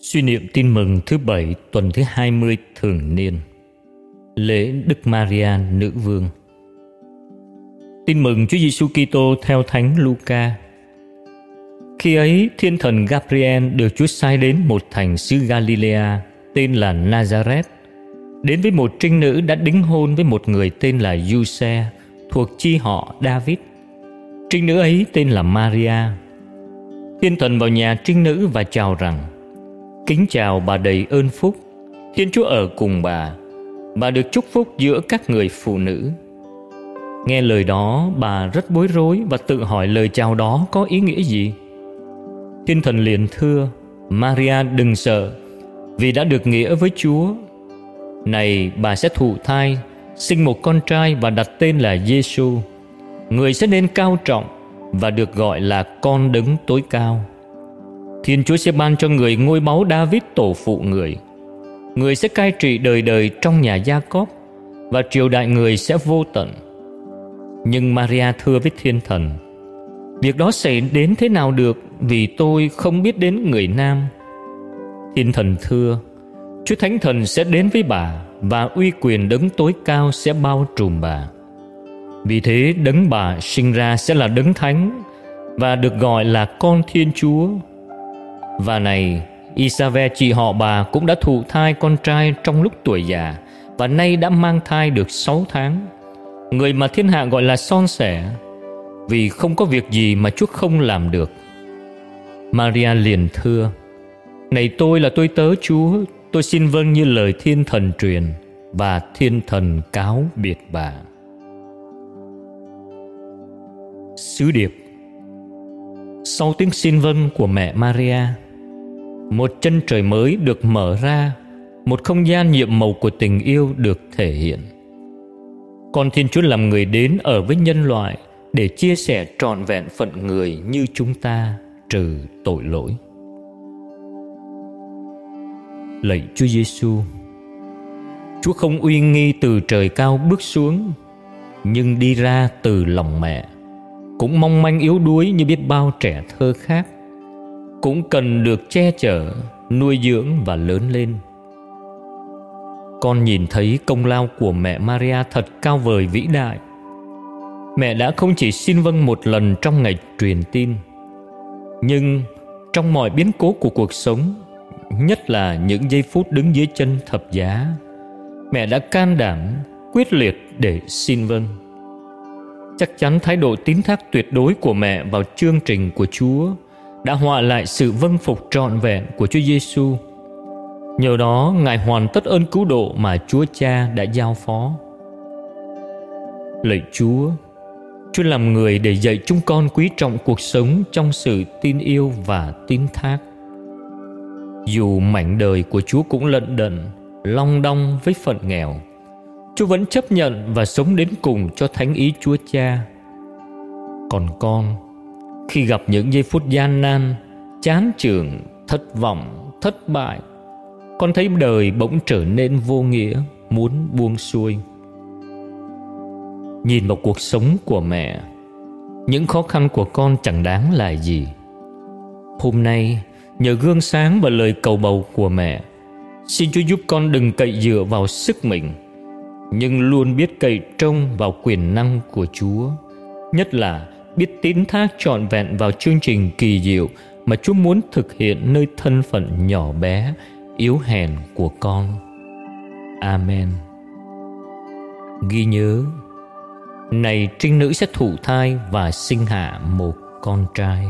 Suy niệm tin mừng thứ bảy tuần thứ 20 thường niên Lễ Đức Maria Nữ Vương Tin mừng Chúa Giêsu Kitô theo Thánh Luca. Khi ấy, thiên thần Gabriel được Chúa sai đến một thành xứ Galilea tên là Nazareth, đến với một trinh nữ đã đính hôn với một người tên là Giuse thuộc chi họ David. Trinh nữ ấy tên là Maria. Thiên thần vào nhà trinh nữ và chào rằng: Kính chào bà đầy ơn phúc. Thiên Chúa ở cùng bà Bà được chúc phúc giữa các người phụ nữ. Nghe lời đó, bà rất bối rối Và tự hỏi lời chào đó có ý nghĩa gì. Thiên thần liền thưa, Maria, đừng sợ, Vì đã được nghĩa với Chúa. Này, bà sẽ thụ thai, Sinh một con trai và đặt tên là Giêsu. Người sẽ nên cao trọng Và được gọi là con đứng tối cao. Thiên Chúa sẽ ban cho người ngôi báu David tổ phụ người. Người sẽ cai trị đời đời trong nhà Gia Cóp và triều đại người sẽ vô tận. Nhưng Maria thưa với thiên thần, việc đó xảy đến thế nào được vì tôi không biết đến người nam. Thiên thần thưa, Chúa Thánh Thần sẽ đến với bà và uy quyền đấng tối cao sẽ bao trùm bà. Vì thế đấng bà sinh ra sẽ là đấng thánh và được gọi là con Thiên Chúa và này, Isave chị họ bà cũng đã thụ thai con trai trong lúc tuổi già và nay đã mang thai được 6 tháng. Người mà thiên hạ gọi là son sẻ vì không có việc gì mà Chúa không làm được. Maria liền thưa, Này tôi là tôi tớ Chúa, tôi xin vâng như lời thiên thần truyền và thiên thần cáo biệt bà. Sứ điệp Sau tiếng xin vâng của mẹ Maria, một chân trời mới được mở ra, một không gian nhiệm màu của tình yêu được thể hiện. Con thiên chúa làm người đến ở với nhân loại để chia sẻ trọn vẹn phận người như chúng ta trừ tội lỗi. Lạy chúa giêsu chúa không uy nghi từ trời cao bước xuống, nhưng đi ra từ lòng mẹ, cũng mong manh yếu đuối như biết bao trẻ thơ khác cũng cần được che chở, nuôi dưỡng và lớn lên. Con nhìn thấy công lao của mẹ maria thật cao vời vĩ đại. Mẹ đã không chỉ xin vâng một lần trong ngày truyền tin, nhưng trong mọi biến cố của cuộc sống, nhất là những giây phút đứng dưới chân thập giá, mẹ đã can đảm, quyết liệt để xin vâng. Chắc chắn thái độ tín thác tuyệt đối của mẹ vào chương trình của chúa đã họa lại sự vâng phục trọn vẹn của Chúa Giêsu. Nhờ đó, Ngài hoàn tất ơn cứu độ mà Chúa Cha đã giao phó. Lạy Chúa, Chúa làm người để dạy chúng con quý trọng cuộc sống trong sự tin yêu và tin thác. Dù mảnh đời của Chúa cũng lận đận, long đong với phận nghèo, Chúa vẫn chấp nhận và sống đến cùng cho thánh ý Chúa Cha. Còn con, khi gặp những giây phút gian nan, chán chường, thất vọng, thất bại, con thấy đời bỗng trở nên vô nghĩa, muốn buông xuôi. Nhìn vào cuộc sống của mẹ, những khó khăn của con chẳng đáng là gì. Hôm nay, nhờ gương sáng và lời cầu bầu của mẹ, xin chúa giúp con đừng cậy dựa vào sức mình, nhưng luôn biết cậy trông vào quyền năng của chúa, nhất là biết tín thác trọn vẹn vào chương trình kỳ diệu mà Chúa muốn thực hiện nơi thân phận nhỏ bé, yếu hèn của con. Amen. Ghi nhớ, này trinh nữ sẽ thụ thai và sinh hạ một con trai.